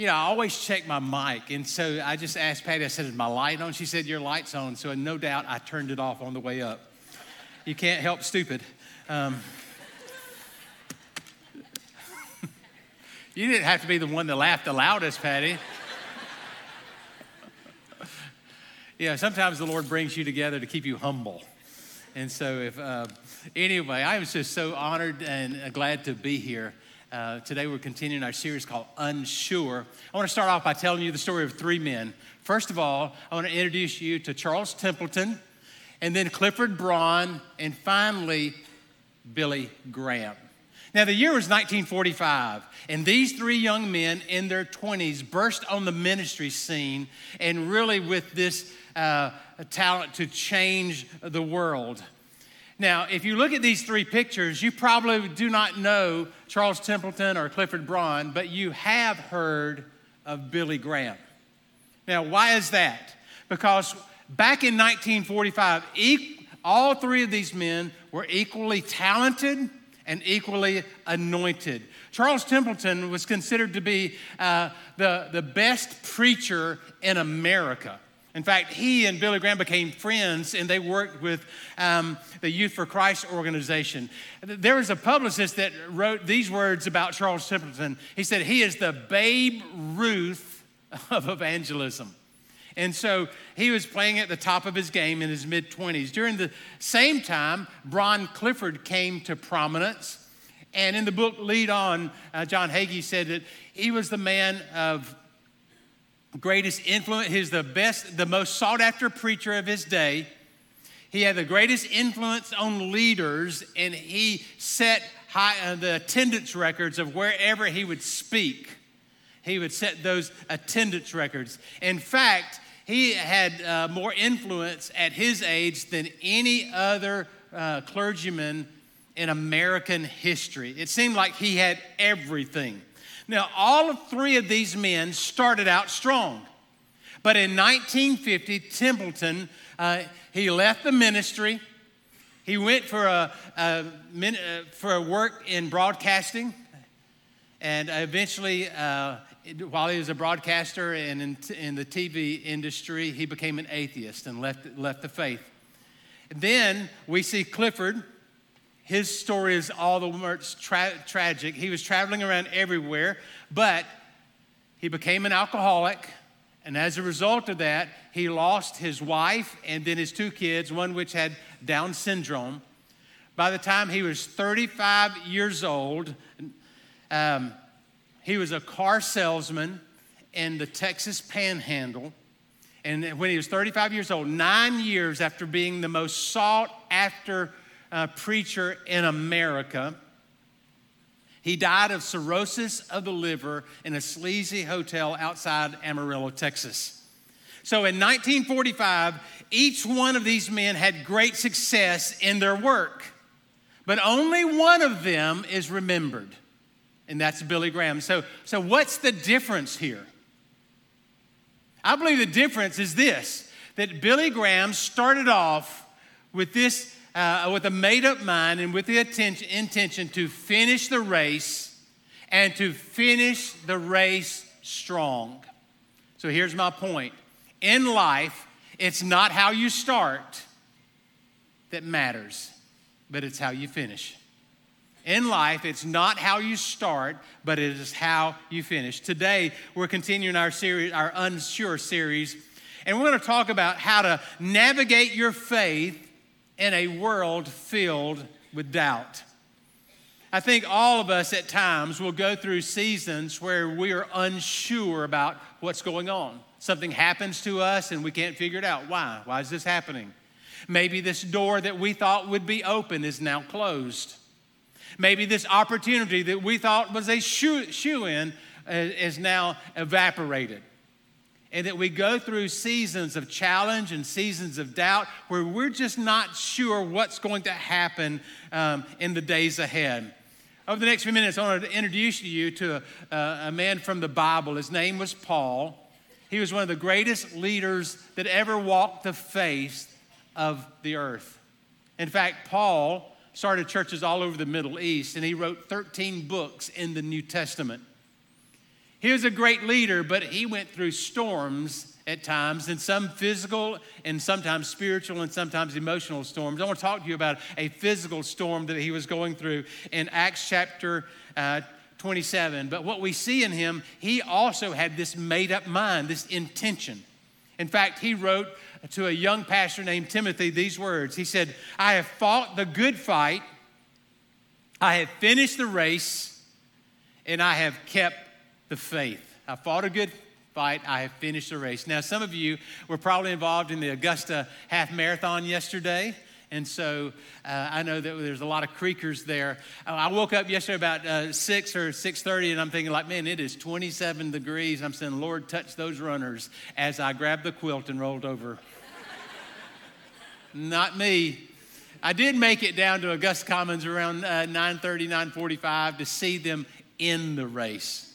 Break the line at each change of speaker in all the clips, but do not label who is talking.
You know, I always check my mic, and so I just asked Patty, I said, Is my light on? She said, Your light's on. So, no doubt, I turned it off on the way up. You can't help stupid. Um, you didn't have to be the one that laughed the loudest, Patty. yeah, sometimes the Lord brings you together to keep you humble. And so, if uh, anyway, I was just so honored and glad to be here. Uh, today we're continuing our series called Unsure. I want to start off by telling you the story of three men. First of all, I want to introduce you to Charles Templeton, and then Clifford Bron, and finally, Billy Graham. Now, the year was 1945, and these three young men in their 20s burst on the ministry scene and really with this uh, talent to change the world. Now, if you look at these three pictures, you probably do not know Charles Templeton or Clifford Bron, but you have heard of Billy Graham. Now, why is that? Because back in 1945, all three of these men were equally talented and equally anointed. Charles Templeton was considered to be uh, the, the best preacher in America. In fact, he and Billy Graham became friends and they worked with um, the Youth for Christ organization. There was a publicist that wrote these words about Charles Templeton. He said, He is the Babe Ruth of evangelism. And so he was playing at the top of his game in his mid 20s. During the same time, Bron Clifford came to prominence. And in the book Lead On, uh, John Haggai said that he was the man of greatest influence. He's the best, the most sought after preacher of his day. He had the greatest influence on leaders, and he set high, uh, the attendance records of wherever he would speak. He would set those attendance records. In fact, he had uh, more influence at his age than any other uh, clergyman in American history. It seemed like he had everything. Now, all three of these men started out strong. But in 1950, Templeton, uh, he left the ministry. He went for a, a, uh, for a work in broadcasting. And eventually, uh, while he was a broadcaster and in, in, the TV industry, he became an atheist and left, left the faith. Then we see Clifford, his story is all the more tra- tragic. He was traveling around everywhere, but he became an alcoholic. And as a result of that, he lost his wife and then his two kids, one which had Down syndrome. By the time he was 35 years old, um, he was a car salesman in the Texas Panhandle. And when he was 35 years old, nine years after being the most sought after uh, preacher in America. He died of cirrhosis of the liver in a sleazy hotel outside Amarillo, Texas. So in 1945, each one of these men had great success in their work, but only one of them is remembered, and that's Billy Graham. So, so what's the difference here? I believe the difference is this that Billy Graham started off with this uh, with a made up mind and with the intention to finish the race and to finish the race strong. So here's my point in life, it's not how you start that matters, but it's how you finish. In life, it's not how you start, but it is how you finish. Today, we're continuing our series, our Unsure series, and we're going to talk about how to navigate your faith in a world filled with doubt. I think all of us at times will go through seasons where we are unsure about what's going on. Something happens to us and we can't figure it out. Why? Why is this happening? Maybe this door that we thought would be open is now closed. Maybe this opportunity that we thought was a shoe, in uh, is now evaporated. And that we go through seasons of challenge and seasons of doubt where we're just not sure what's going to happen um, in the days ahead. Over the next few minutes, I want to introduce you to a, a man from the Bible. His name was Paul. He was one of the greatest leaders that ever walked the face of the earth. In fact, Paul started churches all over the Middle East, and he wrote 13 books in the New Testament. He was a great leader, but he went through storms at times, and some physical and sometimes spiritual and sometimes emotional storms. I want to talk to you about a physical storm that he was going through in Acts chapter uh, 27. But what we see in him, he also had this made up mind, this intention. In fact, he wrote to a young pastor named Timothy these words He said, I have fought the good fight, I have finished the race, and I have kept the faith. I fought a good fight. I have finished the race. Now, some of you were probably involved in the Augusta half marathon yesterday. And so uh, I know that there's a lot of Creekers there. Uh, I woke up yesterday about uh, 6 or 6.30 and I'm thinking like, man, it is 27 degrees. I'm saying, Lord, touch those runners as I grabbed the quilt and rolled over. Not me. I did make it down to Augusta Commons around uh, 9.30, 9.45 to see them in the race.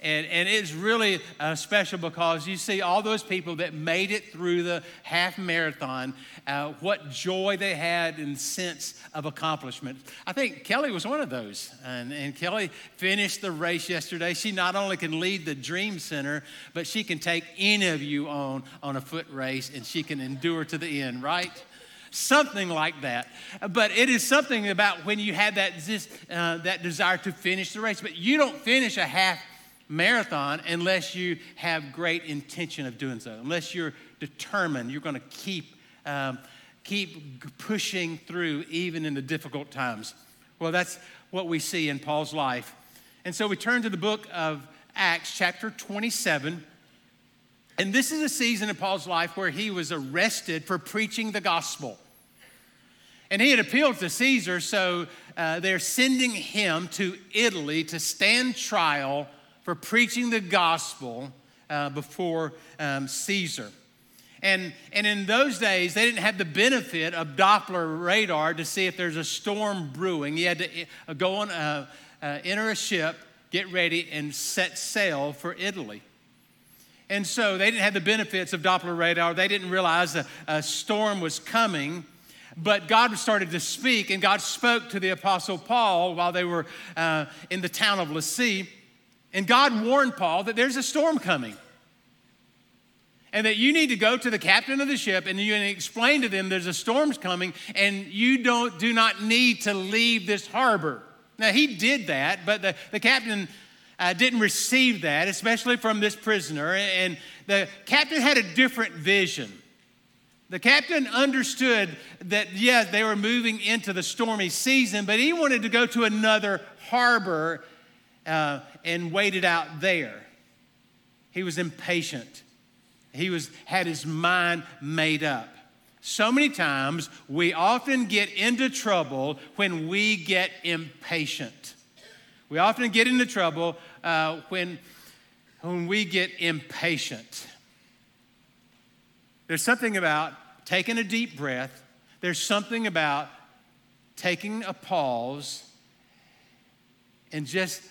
And, and it's really uh, special because you see all those people that made it through the half marathon, uh, what joy they had and sense of accomplishment. I think Kelly was one of those. And, and Kelly finished the race yesterday. She not only can lead the Dream Center, but she can take any of you on on a foot race and she can endure to the end, right? something like that. But it is something about when you have that, uh, that desire to finish the race. But you don't finish a half marathon unless you have great intention of doing so, unless you're determined you're going to keep, um, keep pushing through even in the difficult times. Well, that's what we see in Paul's life. And so we turn to the book of Acts, chapter 27. And this is a season in Paul's life where he was arrested for preaching the gospel. And he had appealed to Caesar, so uh, they're sending him to Italy to stand trial for preaching the gospel uh, before um, Caesar. And, and in those days, they didn't have the benefit of Doppler radar to see if there's a storm brewing. You had to uh, go on, uh, uh, enter a ship, get ready, and set sail for Italy. And so they didn't have the benefits of Doppler radar. They didn't realize a, a storm was coming. But God started to speak, and God spoke to the Apostle Paul while they were uh, in the town of Lasea. And God warned Paul that there's a storm coming. And that you need to go to the captain of the ship and you explain to them there's a storm's coming and you don't do not need to leave this harbor. Now he did that, but the, the captain uh, didn't receive that, especially from this prisoner. And the captain had a different vision. The captain understood that, yes, they were moving into the stormy season, but he wanted to go to another harbor uh, and waited out there. He was impatient. He was, had his mind made up. So many times we often get into trouble when we get impatient. We often get into trouble uh, when, when we get impatient. There's something about taking a deep breath, there's something about taking a pause and just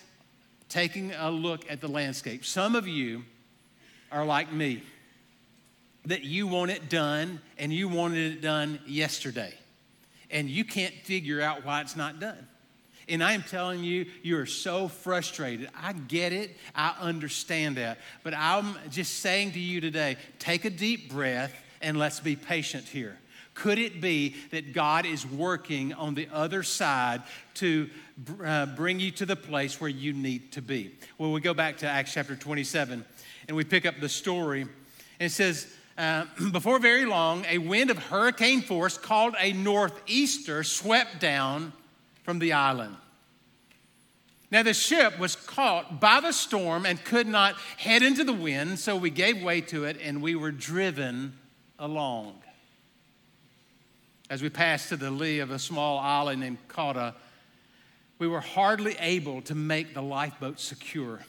taking a look at the landscape. Some of you are like me, that you want it done and you wanted it done yesterday, and you can't figure out why it's not done. And I am telling you, you're so frustrated. I get it. I understand that. But I'm just saying to you today take a deep breath and let's be patient here. Could it be that God is working on the other side to uh, bring you to the place where you need to be? Well, we go back to Acts chapter 27 and we pick up the story. And it says, uh, before very long, a wind of hurricane force called a northeaster swept down from the island. Now, the ship was caught by the storm and could not head into the wind, so we gave way to it and we were driven along as we passed to the lee of a small island named Cauda, we were hardly able to make the lifeboat secure.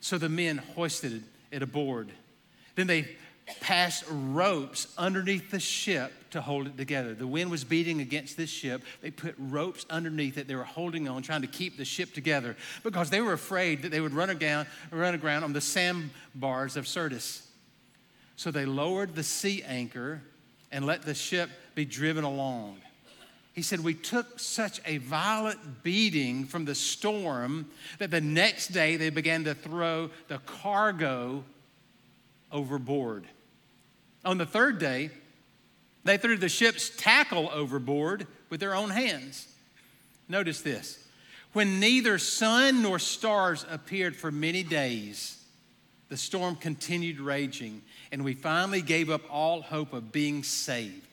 So the men hoisted it aboard. Then they passed ropes underneath the ship to hold it together. The wind was beating against this ship. They put ropes underneath it. They were holding on, trying to keep the ship together because they were afraid that they would run aground, run aground on the sandbars of Syrtis. So they lowered the sea anchor and let the ship be driven along. He said, We took such a violent beating from the storm that the next day they began to throw the cargo overboard. On the third day, they threw the ship's tackle overboard with their own hands. Notice this when neither sun nor stars appeared for many days, the storm continued raging, and we finally gave up all hope of being saved.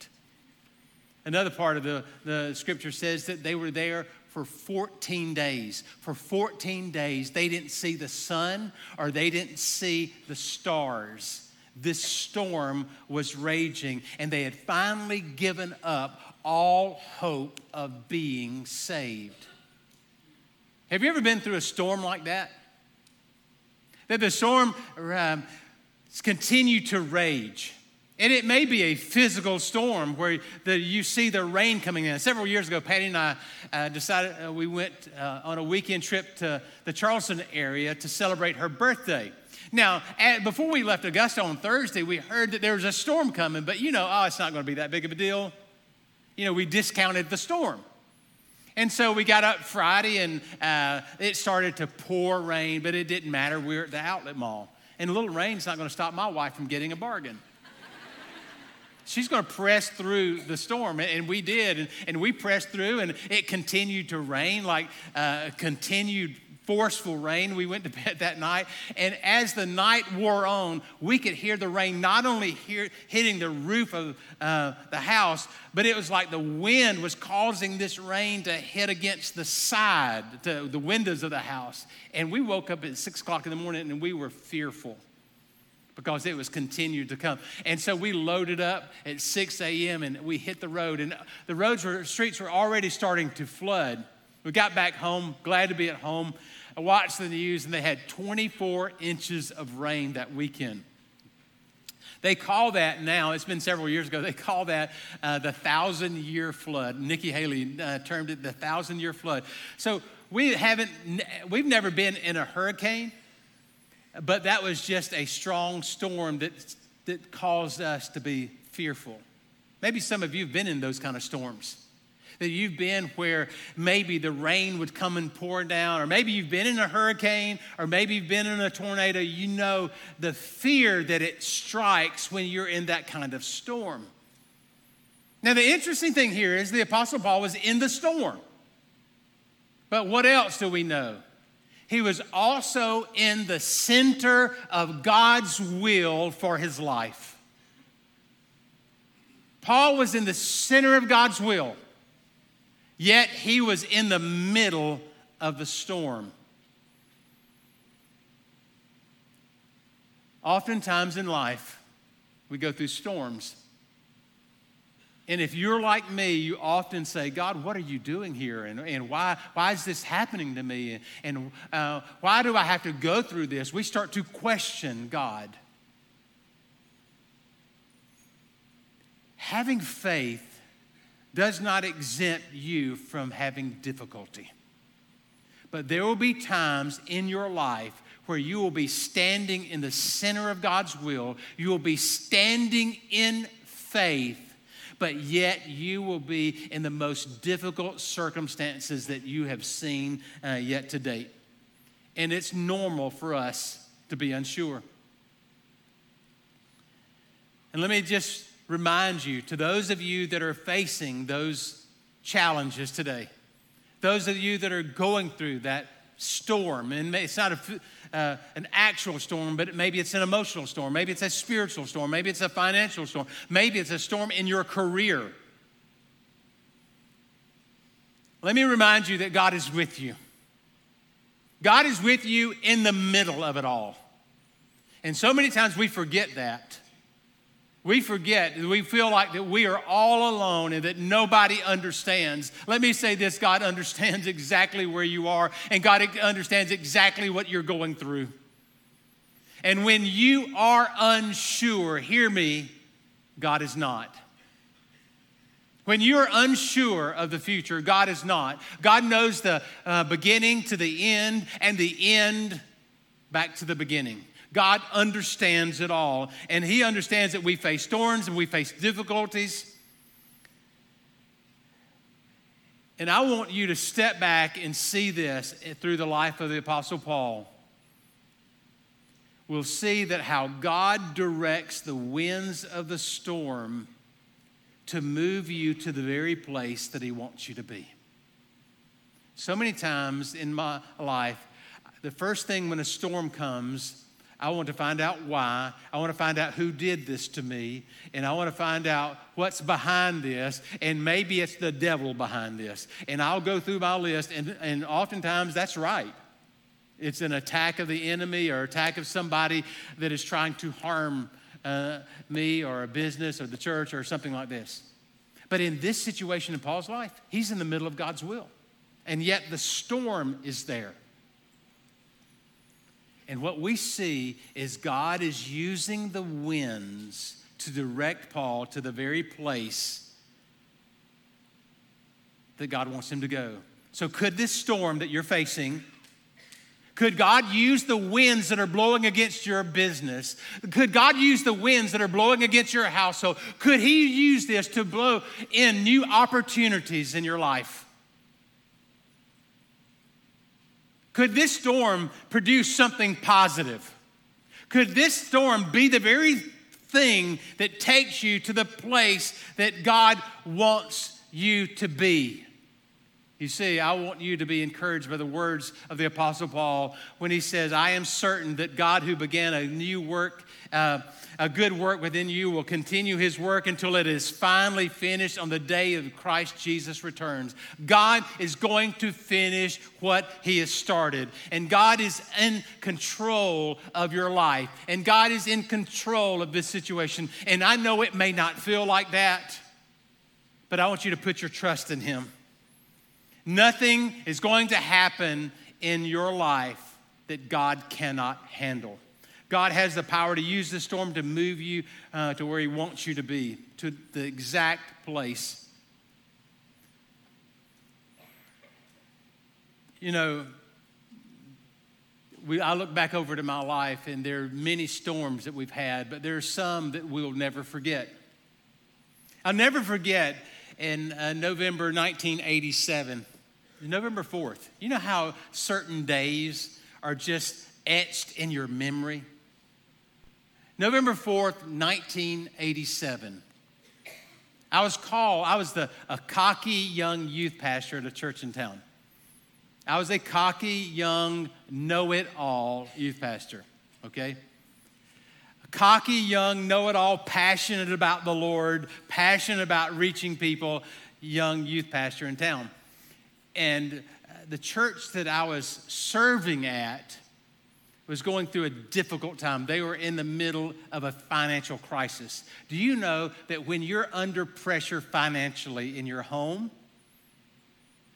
Another part of the, the scripture says that they were there for 14 days. For 14 days, they didn't see the sun or they didn't see the stars this storm was raging, and they had finally given up all hope of being saved. Have you ever been through a storm like that? That the storm um, continued to rage. And it may be a physical storm where the, you see the rain coming in. Several years ago, Patty and I uh, decided uh, we went uh, on a weekend trip to the Charleston area to celebrate her birthday. Now, at, before we left Augusta on Thursday, we heard that there was a storm coming, but you know, oh, it's not going to be that big of a deal. You know, we discounted the storm. And so we got up Friday and uh, it started to pour rain, but it didn't matter. We were at the outlet mall. And a little rain's not going to stop my wife from getting a bargain. She's going to press through the storm. And we did. And, and we pressed through, and it continued to rain like uh, continued forceful rain. We went to bed that night, and as the night wore on, we could hear the rain not only hear, hitting the roof of uh, the house, but it was like the wind was causing this rain to hit against the side, to the windows of the house. And we woke up at six o'clock in the morning and we were fearful because it was continued to come. And so we loaded up at 6 a.m. and we hit the road, and the roads were, streets were already starting to flood. We got back home, glad to be at home. I watched the news and they had 24 inches of rain that weekend. They call that now, it's been several years ago, they call that uh, the thousand year flood. Nikki Haley uh, termed it the thousand year flood. So we haven't, we've never been in a hurricane, but that was just a strong storm that, that caused us to be fearful. Maybe some of you have been in those kind of storms that you've been where maybe the rain would come and pour down, or maybe you've been in a hurricane, or maybe you've been in a tornado, you know the fear that it strikes when you're in that kind of storm. Now, the interesting thing here is the Apostle Paul was in the storm. But what else do we know? He was also in the center of God's will for his life. Paul was in the center of God's will. Yet he was in the middle of the storm. Oftentimes in life, we go through storms. And if you're like me, you often say, God, what are you doing here? And, and why, why is this happening to me? And uh, why do I have to go through this? We start to question God. Having faith does not exempt you from having difficulty. But there will be times in your life where you will be standing in the center of God's will. You will be standing in faith, but yet you will be in the most difficult circumstances that you have seen uh, yet to date. And it's normal for us to be unsure. And let me just remind you to those of you that are facing those challenges today, those of you that are going through that storm, and it's not a, uh, an actual storm, but maybe it's an emotional storm, maybe it's a spiritual storm, maybe it's a financial storm, maybe it's a storm in your career. Let me remind you that God is with you. God is with you in the middle of it all. And so many times we forget that. We forget, we feel like that we are all alone and that nobody understands. Let me say this God understands exactly where you are, and God understands exactly what you're going through. And when you are unsure, hear me, God is not. When you're unsure of the future, God is not. God knows the uh, beginning to the end and the end back to the beginning. God understands it all. And He understands that we face storms and we face difficulties. And I want you to step back and see this through the life of the Apostle Paul. We'll see that how God directs the winds of the storm to move you to the very place that He wants you to be. So many times in my life, the first thing when a storm comes, I want to find out why. I want to find out who did this to me. And I want to find out what's behind this. And maybe it's the devil behind this. And I'll go through my list. And, and oftentimes that's right. It's an attack of the enemy or attack of somebody that is trying to harm uh, me or a business or the church or something like this. But in this situation in Paul's life, he's in the middle of God's will. And yet the storm is there. And what we see is God is using the winds to direct Paul to the very place that God wants him to go. So, could this storm that you're facing, could God use the winds that are blowing against your business? Could God use the winds that are blowing against your household? Could He use this to blow in new opportunities in your life? Could this storm produce something positive? Could this storm be the very thing that takes you to the place that God wants you to be? You see, I want you to be encouraged by the words of the Apostle Paul when he says, I am certain that God who began a new work uh, a good work within you will continue his work until it is finally finished on the day of Christ Jesus returns. God is going to finish what he has started. And God is in control of your life. And God is in control of this situation. And I know it may not feel like that, but I want you to put your trust in him. Nothing is going to happen in your life that God cannot handle. God has the power to use the storm to move you uh, to where He wants you to be, to the exact place. You know, we, I look back over to my life, and there are many storms that we've had, but there are some that we'll never forget. I'll never forget in uh, November 1987, November 4th. You know how certain days are just etched in your memory? November 4th, 1987. I was called, I was the, a cocky young youth pastor at a church in town. I was a cocky, young, know it all youth pastor, okay? A cocky, young, know it all, passionate about the Lord, passionate about reaching people, young youth pastor in town. And uh, the church that I was serving at was going through a difficult time. They were in the middle of a financial crisis. Do you know that when you're under pressure financially in your home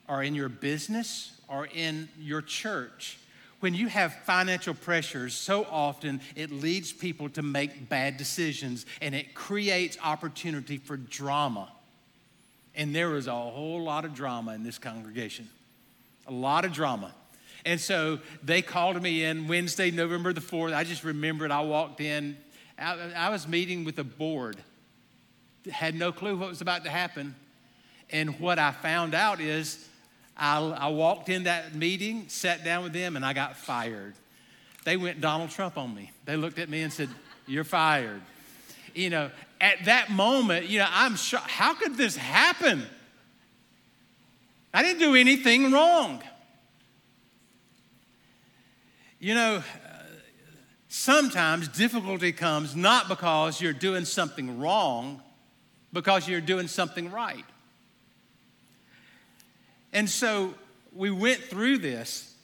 or in your business or in your church, when you have financial pressures, so often it leads people to make bad decisions and it creates opportunity for drama. And there was a whole lot of drama in this congregation, a lot of drama. And so they called me in Wednesday, November the 4th. I just remembered I walked in. I, I was meeting with a board, had no clue what was about to happen. And what I found out is I, I walked in that meeting, sat down with them, and I got fired. They went Donald Trump on me. They looked at me and said, You're fired. You know, at that moment, you know, I'm sure, how could this happen? I didn't do anything wrong. You know, sometimes difficulty comes not because you're doing something wrong, because you're doing something right. And so we went through this.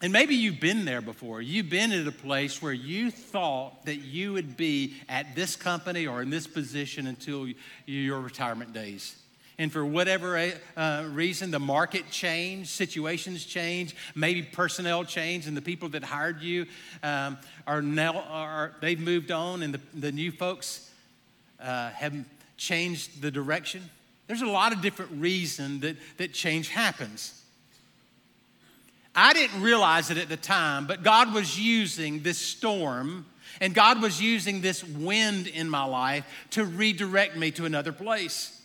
And maybe you've been there before. You've been at a place where you thought that you would be at this company or in this position until your retirement days. And for whatever uh, reason, the market changed, situations change, maybe personnel change, and the people that hired you um, are now are they've moved on, and the, the new folks uh, have changed the direction. There's a lot of different reasons that, that change happens. I didn't realize it at the time, but God was using this storm and God was using this wind in my life to redirect me to another place.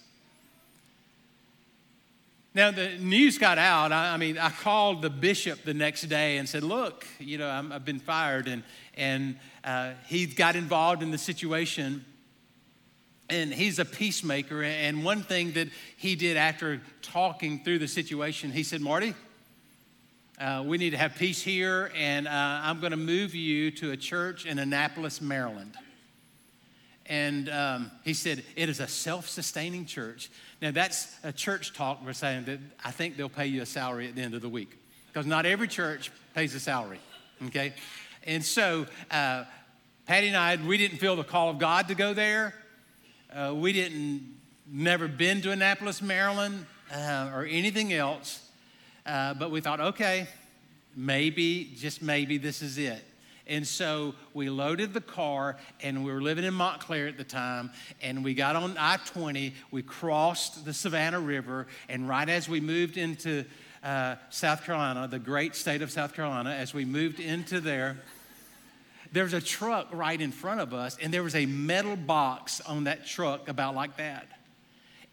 Now, the news got out. I, I, mean, I called the bishop the next day and said, Look, you know, i have been fired. And, and uh, he got involved in the situation. And he's a peacemaker. And one thing that he did after talking through the situation, he said, Marty, uh, we need to have peace here, and uh, I'm going to move you to a church in Annapolis, Maryland. And um, he said, It is a self sustaining church. Now, that's a church talk. We're saying that I think they'll pay you a salary at the end of the week because not every church pays a salary, okay? And so, uh, Patty and I, we didn't feel the call of God to go there. Uh, we didn't, never been to Annapolis, Maryland, uh, or anything else. Uh, but we thought, okay, maybe, just maybe, this is it. And so we loaded the car, and we were living in Montclair at the time. And we got on I 20, we crossed the Savannah River, and right as we moved into uh, South Carolina, the great state of South Carolina, as we moved into there, there was a truck right in front of us, and there was a metal box on that truck about like that.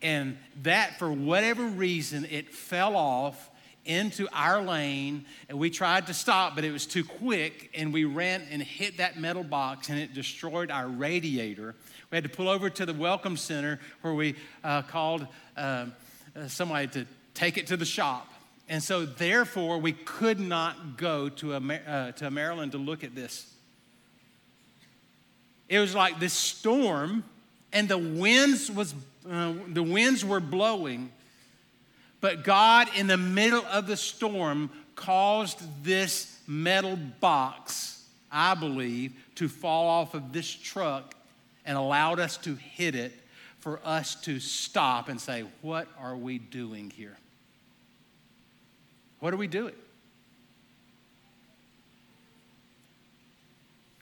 And that, for whatever reason, it fell off into our lane and we tried to stop, but it was too quick and we ran and hit that metal box and it destroyed our radiator. We had to pull over to the Welcome Center where we uh, called uh, uh, somebody to take it to the shop. And so, therefore, we could not go to, uh, to Maryland to look at this. It was like this storm, and the winds was uh, the winds were blowing but God, in the middle of the storm, caused this metal box, I believe, to fall off of this truck and allowed us to hit it for us to stop and say, What are we doing here? What are we doing?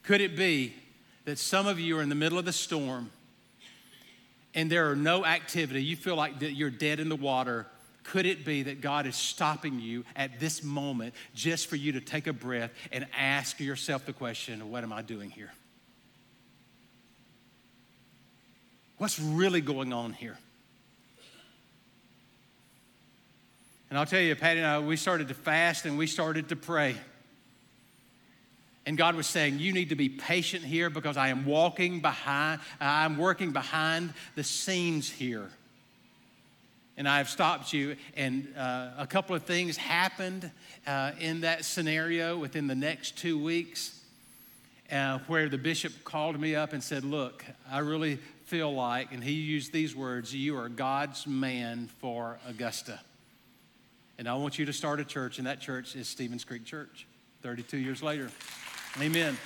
Could it be that some of you are in the middle of the storm and there are no activity? You feel like you're dead in the water could it be that God is stopping you at this moment just for you to take a breath and ask yourself the question, What am I doing here? What's really going on here? And I'll tell you, Patty and I, we started to fast and we started to pray. And God was saying, You need to be patient here because I am walking behind, I'm working behind the scenes here and I have stopped you. And uh, a couple of things happened uh, in that scenario within the next two weeks uh, where the bishop called me up and said, Look, I really feel like, and he used these words, you are God's man for Augusta. And I want you to start a church, and that church is Stevens Creek Church 32 years later. Amen.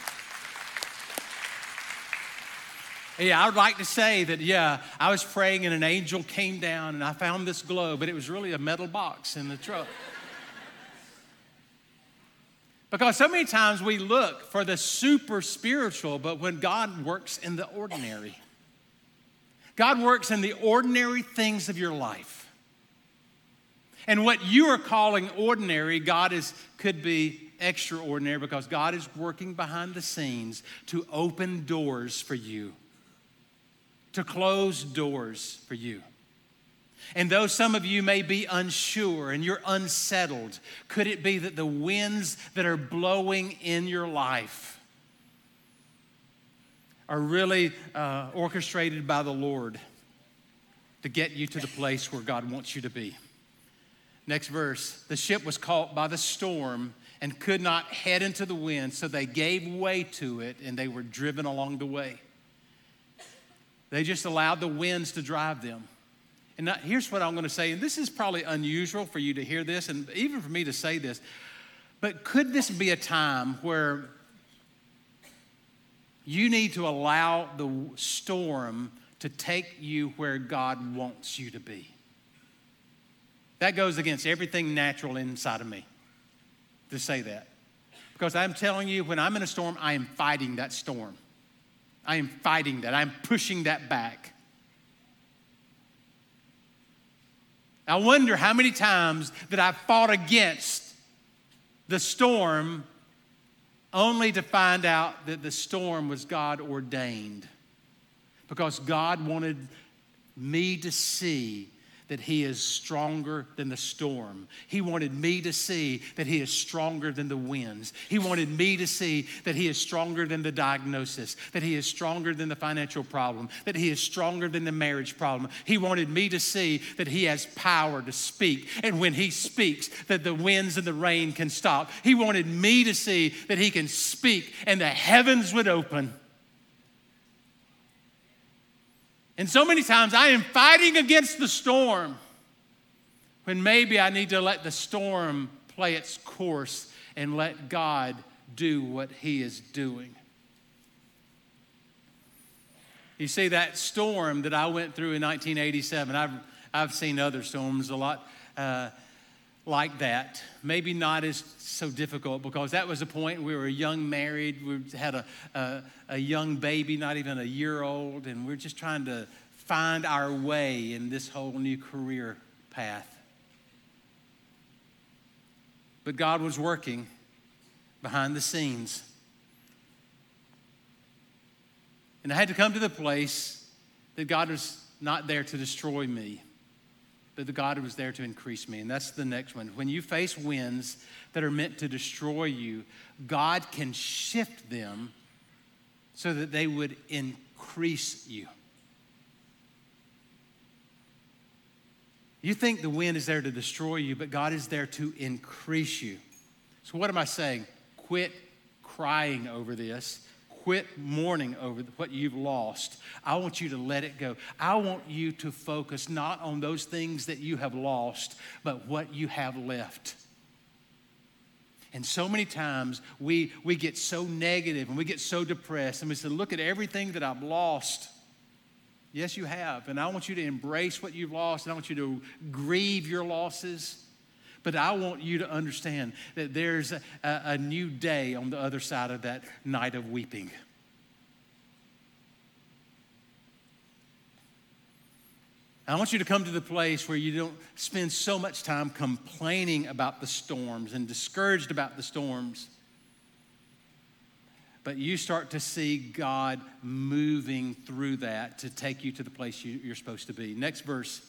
Yeah, I would like to say that, yeah, I was praying and an angel came down and I found this globe, but it was really a metal box in the truck. because so many times we look for the super spiritual, but when God works in the ordinary, God works in the ordinary things of your life. And what you are calling ordinary, God is, could be extraordinary because God is working behind the scenes to open doors for you to close doors for you. And though some of you may be unsure and you're unsettled, could it be that the winds that are blowing in your life are really uh, orchestrated by the Lord to get you to the place where God wants you to be? Next verse the ship was caught by the storm and could not head into the wind, so they gave way to it and they were driven along the way. They just allowed the winds to drive them. And now, here's what I'm going to say, and this is probably unusual for you to hear this, and even for me to say this, but could this be a time where you need to allow the storm to take you where God wants you to be? That goes against everything natural inside of me to say that. Because I'm telling you, when I'm in a storm, I am fighting that storm. I am fighting that. I'm pushing that back. I wonder how many times that I fought against the storm only to find out that the storm was God ordained. Because God wanted me to see that he is stronger than the storm. He wanted me to see that he is stronger than the winds. He wanted me to see that he is stronger than the diagnosis, that he is stronger than the financial problem, that he is stronger than the marriage problem. He wanted me to see that he has power to speak. And when he speaks, that the winds and the rain can stop. He wanted me to see that he can speak and the heavens would open And so many times I am fighting against the storm when maybe I need to let the storm play its course and let God do what He is doing. You see, that storm that I went through in 1987, I've, I've seen other storms a lot. Uh, like that. Maybe not as so difficult because that was a point we were young married. We had a, a, a, young baby, not even a year old, and we we're just trying to find our way in this whole new career path. But God was working behind the scenes. And I had to come to the place that God was not there to destroy me but the God was there to increase me. And that's the next one. When you face winds that are meant to destroy you, God can shift them so that they would increase you. You think the wind is there to destroy you, but God is there to increase you. So, what am I saying? Quit crying over this Quit mourning over what you've lost. I want you to let it go. I want you to focus not on those things that you have lost, but what you have left. And so many times we, we get so negative and we get so depressed and we say, Look at everything that I've lost. Yes, you have. And I want you to embrace what you've lost and I want you to grieve your losses. But I want you to understand that there's a, a new day on the other side of that night of weeping. I want you to come to the place where you don't spend so much time complaining about the storms and discouraged about the storms, but you start to see God moving through that to take you to the place you, are supposed to be. Next verse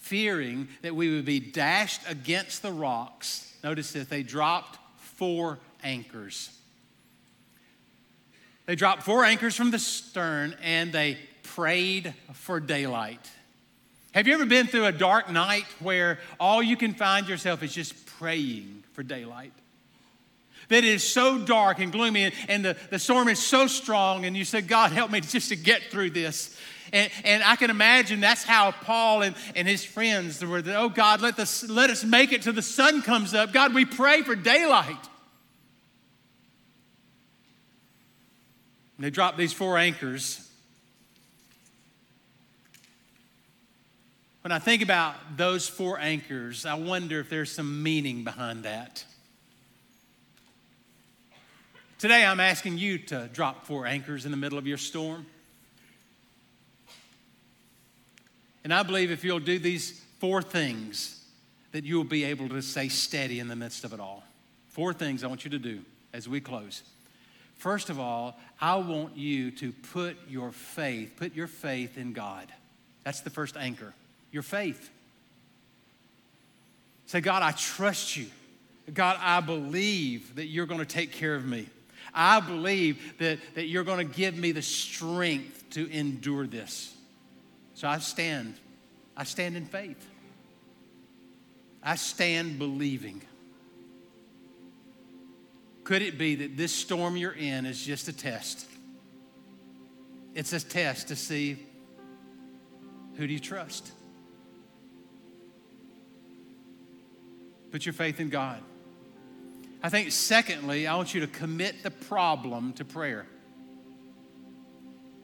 fearing that we would be dashed against the rocks. Notice that they dropped four anchors. They dropped four anchors from the stern and they prayed for daylight. Have you ever been through a dark night where all you can find yourself is just praying for daylight? That it is so dark and gloomy and, the, the storm is so strong, and you say, God, help me just to get through this. And, and I can imagine that's how Paul and, and his friends were, oh God, let, the, let us make it till the sun comes up. God, we pray for daylight. And they dropped these four anchors. When I think about those four anchors, I wonder if there's some meaning behind that. Today, I'm asking you to drop four anchors in the middle of your storm. And I believe if you'll do these four things, that you'll be able to stay steady in the midst of it all. Four things I want you to do as we close. First of all, I want you to put your faith, put your faith in God. That's the first anchor, your faith. Say, God, I trust you. God, I believe that you're going to take care of me. I believe that, that you're going to give me the strength to endure this. So I stand. I stand in faith. I stand believing. Could it be that this storm you're in is just a test? It's a test to see who do you trust? Put your faith in God. I think, secondly, I want you to commit the problem to prayer.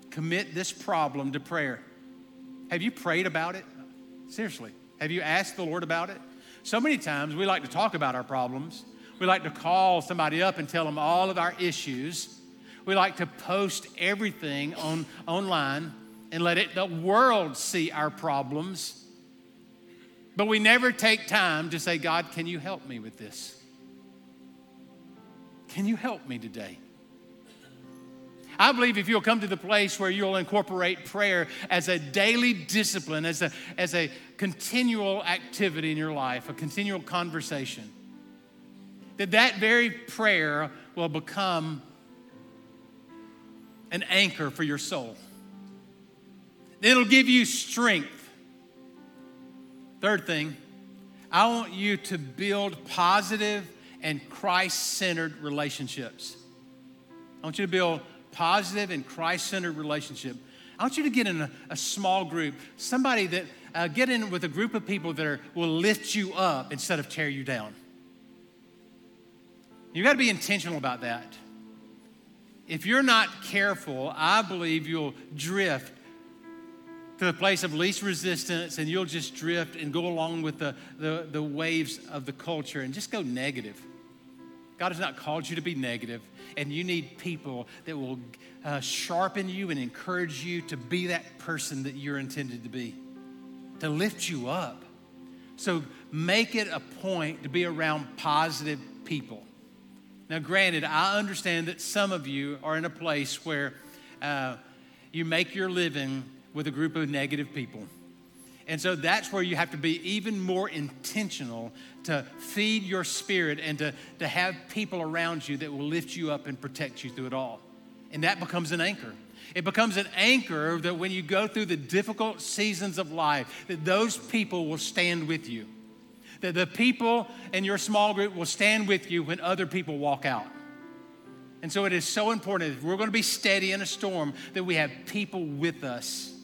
Commit this problem to prayer. Have you prayed about it? Seriously. Have you asked the Lord about it? So many times we like to talk about our problems. We like to call somebody up and tell them all of our issues. We like to post everything on online and let it, the world see our problems. But we never take time to say, God, can you help me with this? Can you help me today? I believe if you'll come to the place where you'll incorporate prayer as a daily discipline, as a, as a continual activity in your life, a continual conversation, that that very prayer will become an anchor for your soul. It'll give you strength. Third thing, I want you to build positive and Christ centered relationships. I want you to build positive and Christ centered relationship. I want you to get in a, a small group, somebody that, uh, get in with a group of people that are, will lift you up instead of tear you down. You got to be intentional about that. If you're not careful, I believe you'll drift to the place of least resistance and you'll just drift and go along with the, the, the waves of the culture and just go negative. God has not called you to be negative, and you need people that will uh, sharpen you and encourage you to be that person that you're intended to be, to lift you up. So make it a point to be around positive people. Now, granted, I understand that some of you are in a place where uh, you make your living with a group of negative people. And so that's where you have to be even more intentional to feed your spirit and to, to have people around you that will lift you up and protect you through it all. And that becomes an anchor. It becomes an anchor that when you go through the difficult seasons of life, that those people will stand with you. That the people in your small group will stand with you when other people walk out. And so it is so important if we're going to be steady in a storm that we have people with us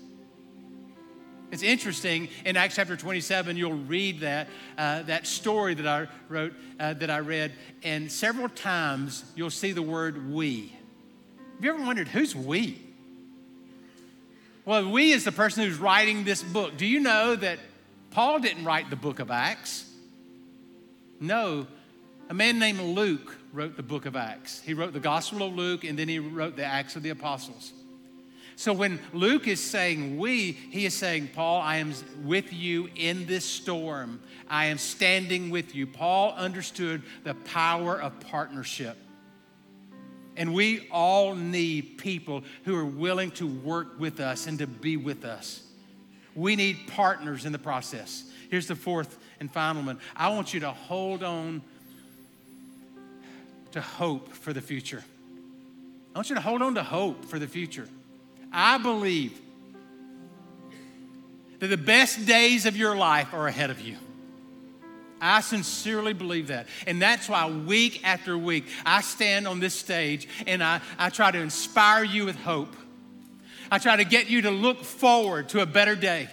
it's interesting in Acts chapter 27, you'll read that, uh, that story that I wrote, uh, that I read, and several times you'll see the word we. Have you ever wondered who's we? Well, we is the person who's writing this book. Do you know that Paul didn't write the book of Acts? No, a man named Luke wrote the book of Acts. He wrote the Gospel of Luke and then he wrote the Acts of the Apostles. So when Luke is saying we, he is saying, Paul, I am with you in this storm. I am standing with you. Paul understood the power of partnership. And we all need people who are willing to work with us and to be with us. We need partners in the process. Here's the fourth and final one I want you to hold on to hope for the future. I want you to hold on to hope for the future. I believe that the best days of your life are ahead of you. I sincerely believe that. And that's why week after week, I stand on this stage and I, I try to inspire you with hope. I try to get you to look forward to a better day.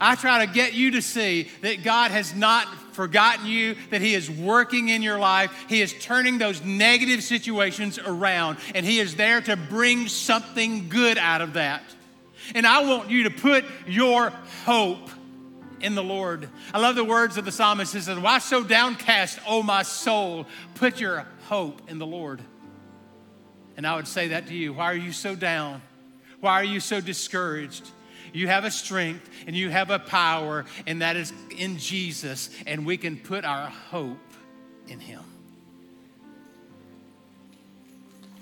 I try to get you to see that God has not forgotten you, that He is working in your life. He is turning those negative situations around, and He is there to bring something good out of that. And I want you to put your hope in the Lord. I love the words of the psalmist. He says, Why so downcast, O my soul? Put your hope in the Lord. And I would say that to you. Why are you so down? Why are you so discouraged? You have a strength and you have a power, and that is in Jesus, and we can put our hope in Him.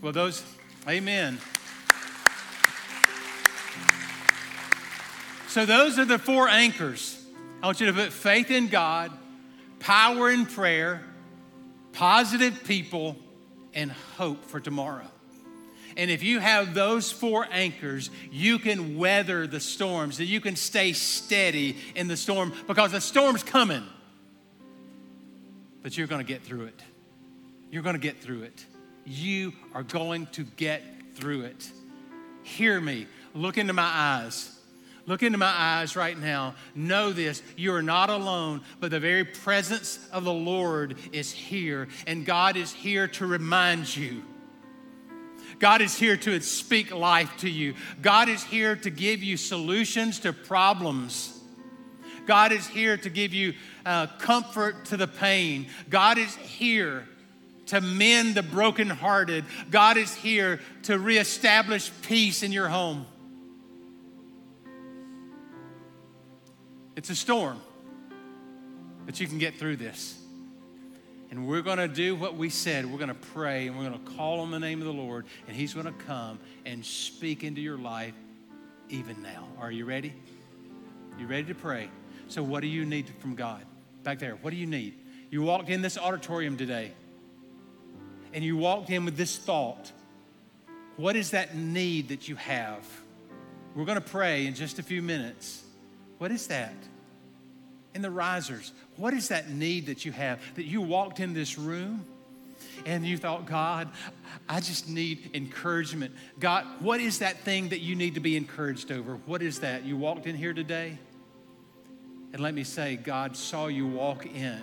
Well, those, amen. So, those are the four anchors. I want you to put faith in God, power in prayer, positive people, and hope for tomorrow. And if you have those four anchors, you can weather the storms and you can stay steady in the storm because the storm's coming. But you're going to get through it. You're going to get through it. You are going to get through it. Hear me. Look into my eyes. Look into my eyes right now. Know this you are not alone, but the very presence of the Lord is here, and God is here to remind you God is here to speak life to you. God is here to give you solutions to problems. God is here to give you uh, comfort to the pain. God is here to mend the brokenhearted. God is here to reestablish peace in your home. It's a storm, but you can get through this. And we're going to do what we said. We're going to pray and we're going to call on the name of the Lord, and He's going to come and speak into your life even now. Are you ready? You ready to pray? So, what do you need from God? Back there, what do you need? You walked in this auditorium today, and you walked in with this thought. What is that need that you have? We're going to pray in just a few minutes. What is that? In the risers, what is that need that you have? That you walked in this room and you thought, God, I just need encouragement. God, what is that thing that you need to be encouraged over? What is that? You walked in here today? And let me say, God saw you walk in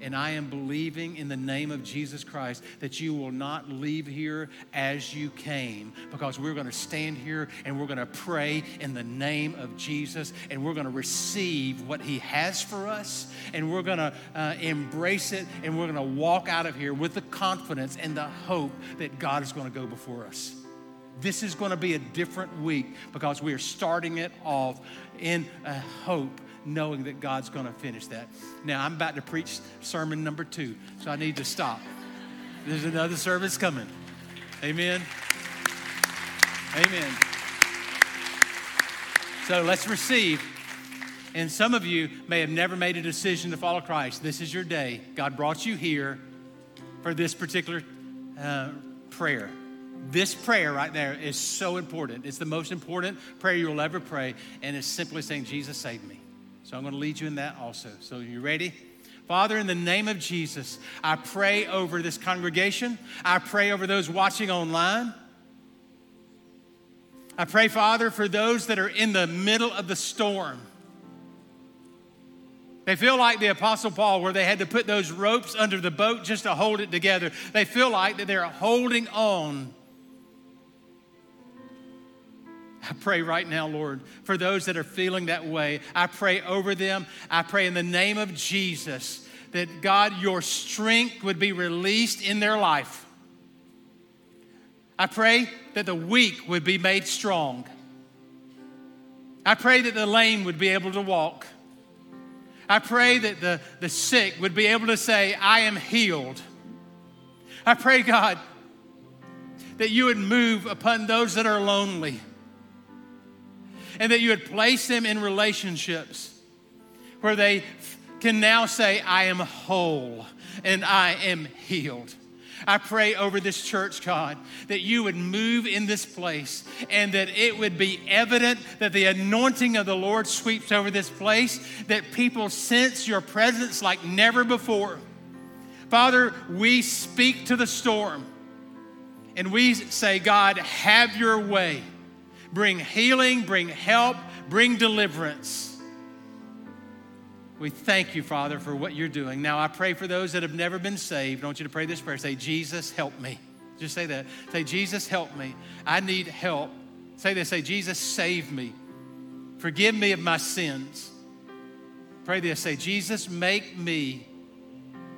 and I am believing in the name of Jesus Christ that you will not leave here as you came because we're going to stand here and we're going to pray in the name of Jesus and we're going to receive what He has for us and we're going to uh, embrace it and we're going to walk out of here with the confidence and the hope that God is going to go before us. This is going to be a different week because we are starting it off in a hope knowing that God's going to finish that. Now, I'm about to preach sermon number two, so I need to stop. There's another service coming. Amen. Amen. So let's receive. And some of you may have never made a decision to follow Christ. This is your day. God brought you here for this particular uh, prayer. This prayer right there is so important. It's the most important prayer you'll ever pray, and it's simply saying, Jesus, save me. So I'm going to lead you in that also. So you ready? Father, in the name of Jesus, I pray over this congregation. I pray over those watching online. I pray, Father, for those that are in the middle of the storm. They feel like the Apostle Paul, where they had to put those ropes under the boat just to hold it together. They feel like that they're holding on I pray right now, Lord, for those that are feeling that way. I pray over them. I pray in the name of Jesus that God, your strength would be released in their life. I pray that the weak would be made strong. I pray that the lame would be able to walk. I pray that the, the sick would be able to say, I am healed. I pray, God, that you would move upon those that are lonely and that you would place them in relationships where they can now say, I am whole and I am healed. I pray over this church, God, that you would move in this place and that it would be evident that the anointing of the Lord sweeps over this place, that people sense your presence like never before. Father, we speak to the storm and we say, God, have your way bring healing, bring help, bring deliverance. We thank you, Father, for what you're doing. Now, I pray for those that have never been saved. I want you to pray this prayer. Say, Jesus, help me. Just say that. Say, Jesus, help me. I need help. Say this. Say, Jesus, save me. Forgive me of my sins. Pray this. Say, Jesus, make me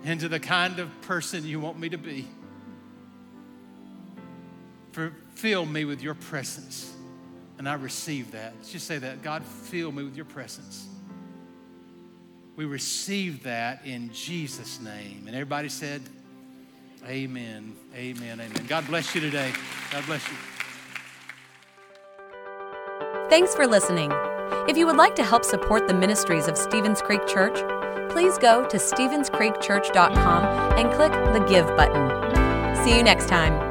into the kind of person you want me to be. Fill me with your presence. And I receive that. Let's just say that. God, fill me with your presence. We receive that in Jesus' name. And everybody said, Amen, amen, amen. God bless you today. God bless you.
Thanks for listening. If you would like to help support the ministries of Stevens Creek Church, please go to StevensCreekChurch.com and click the Give button. See you next time.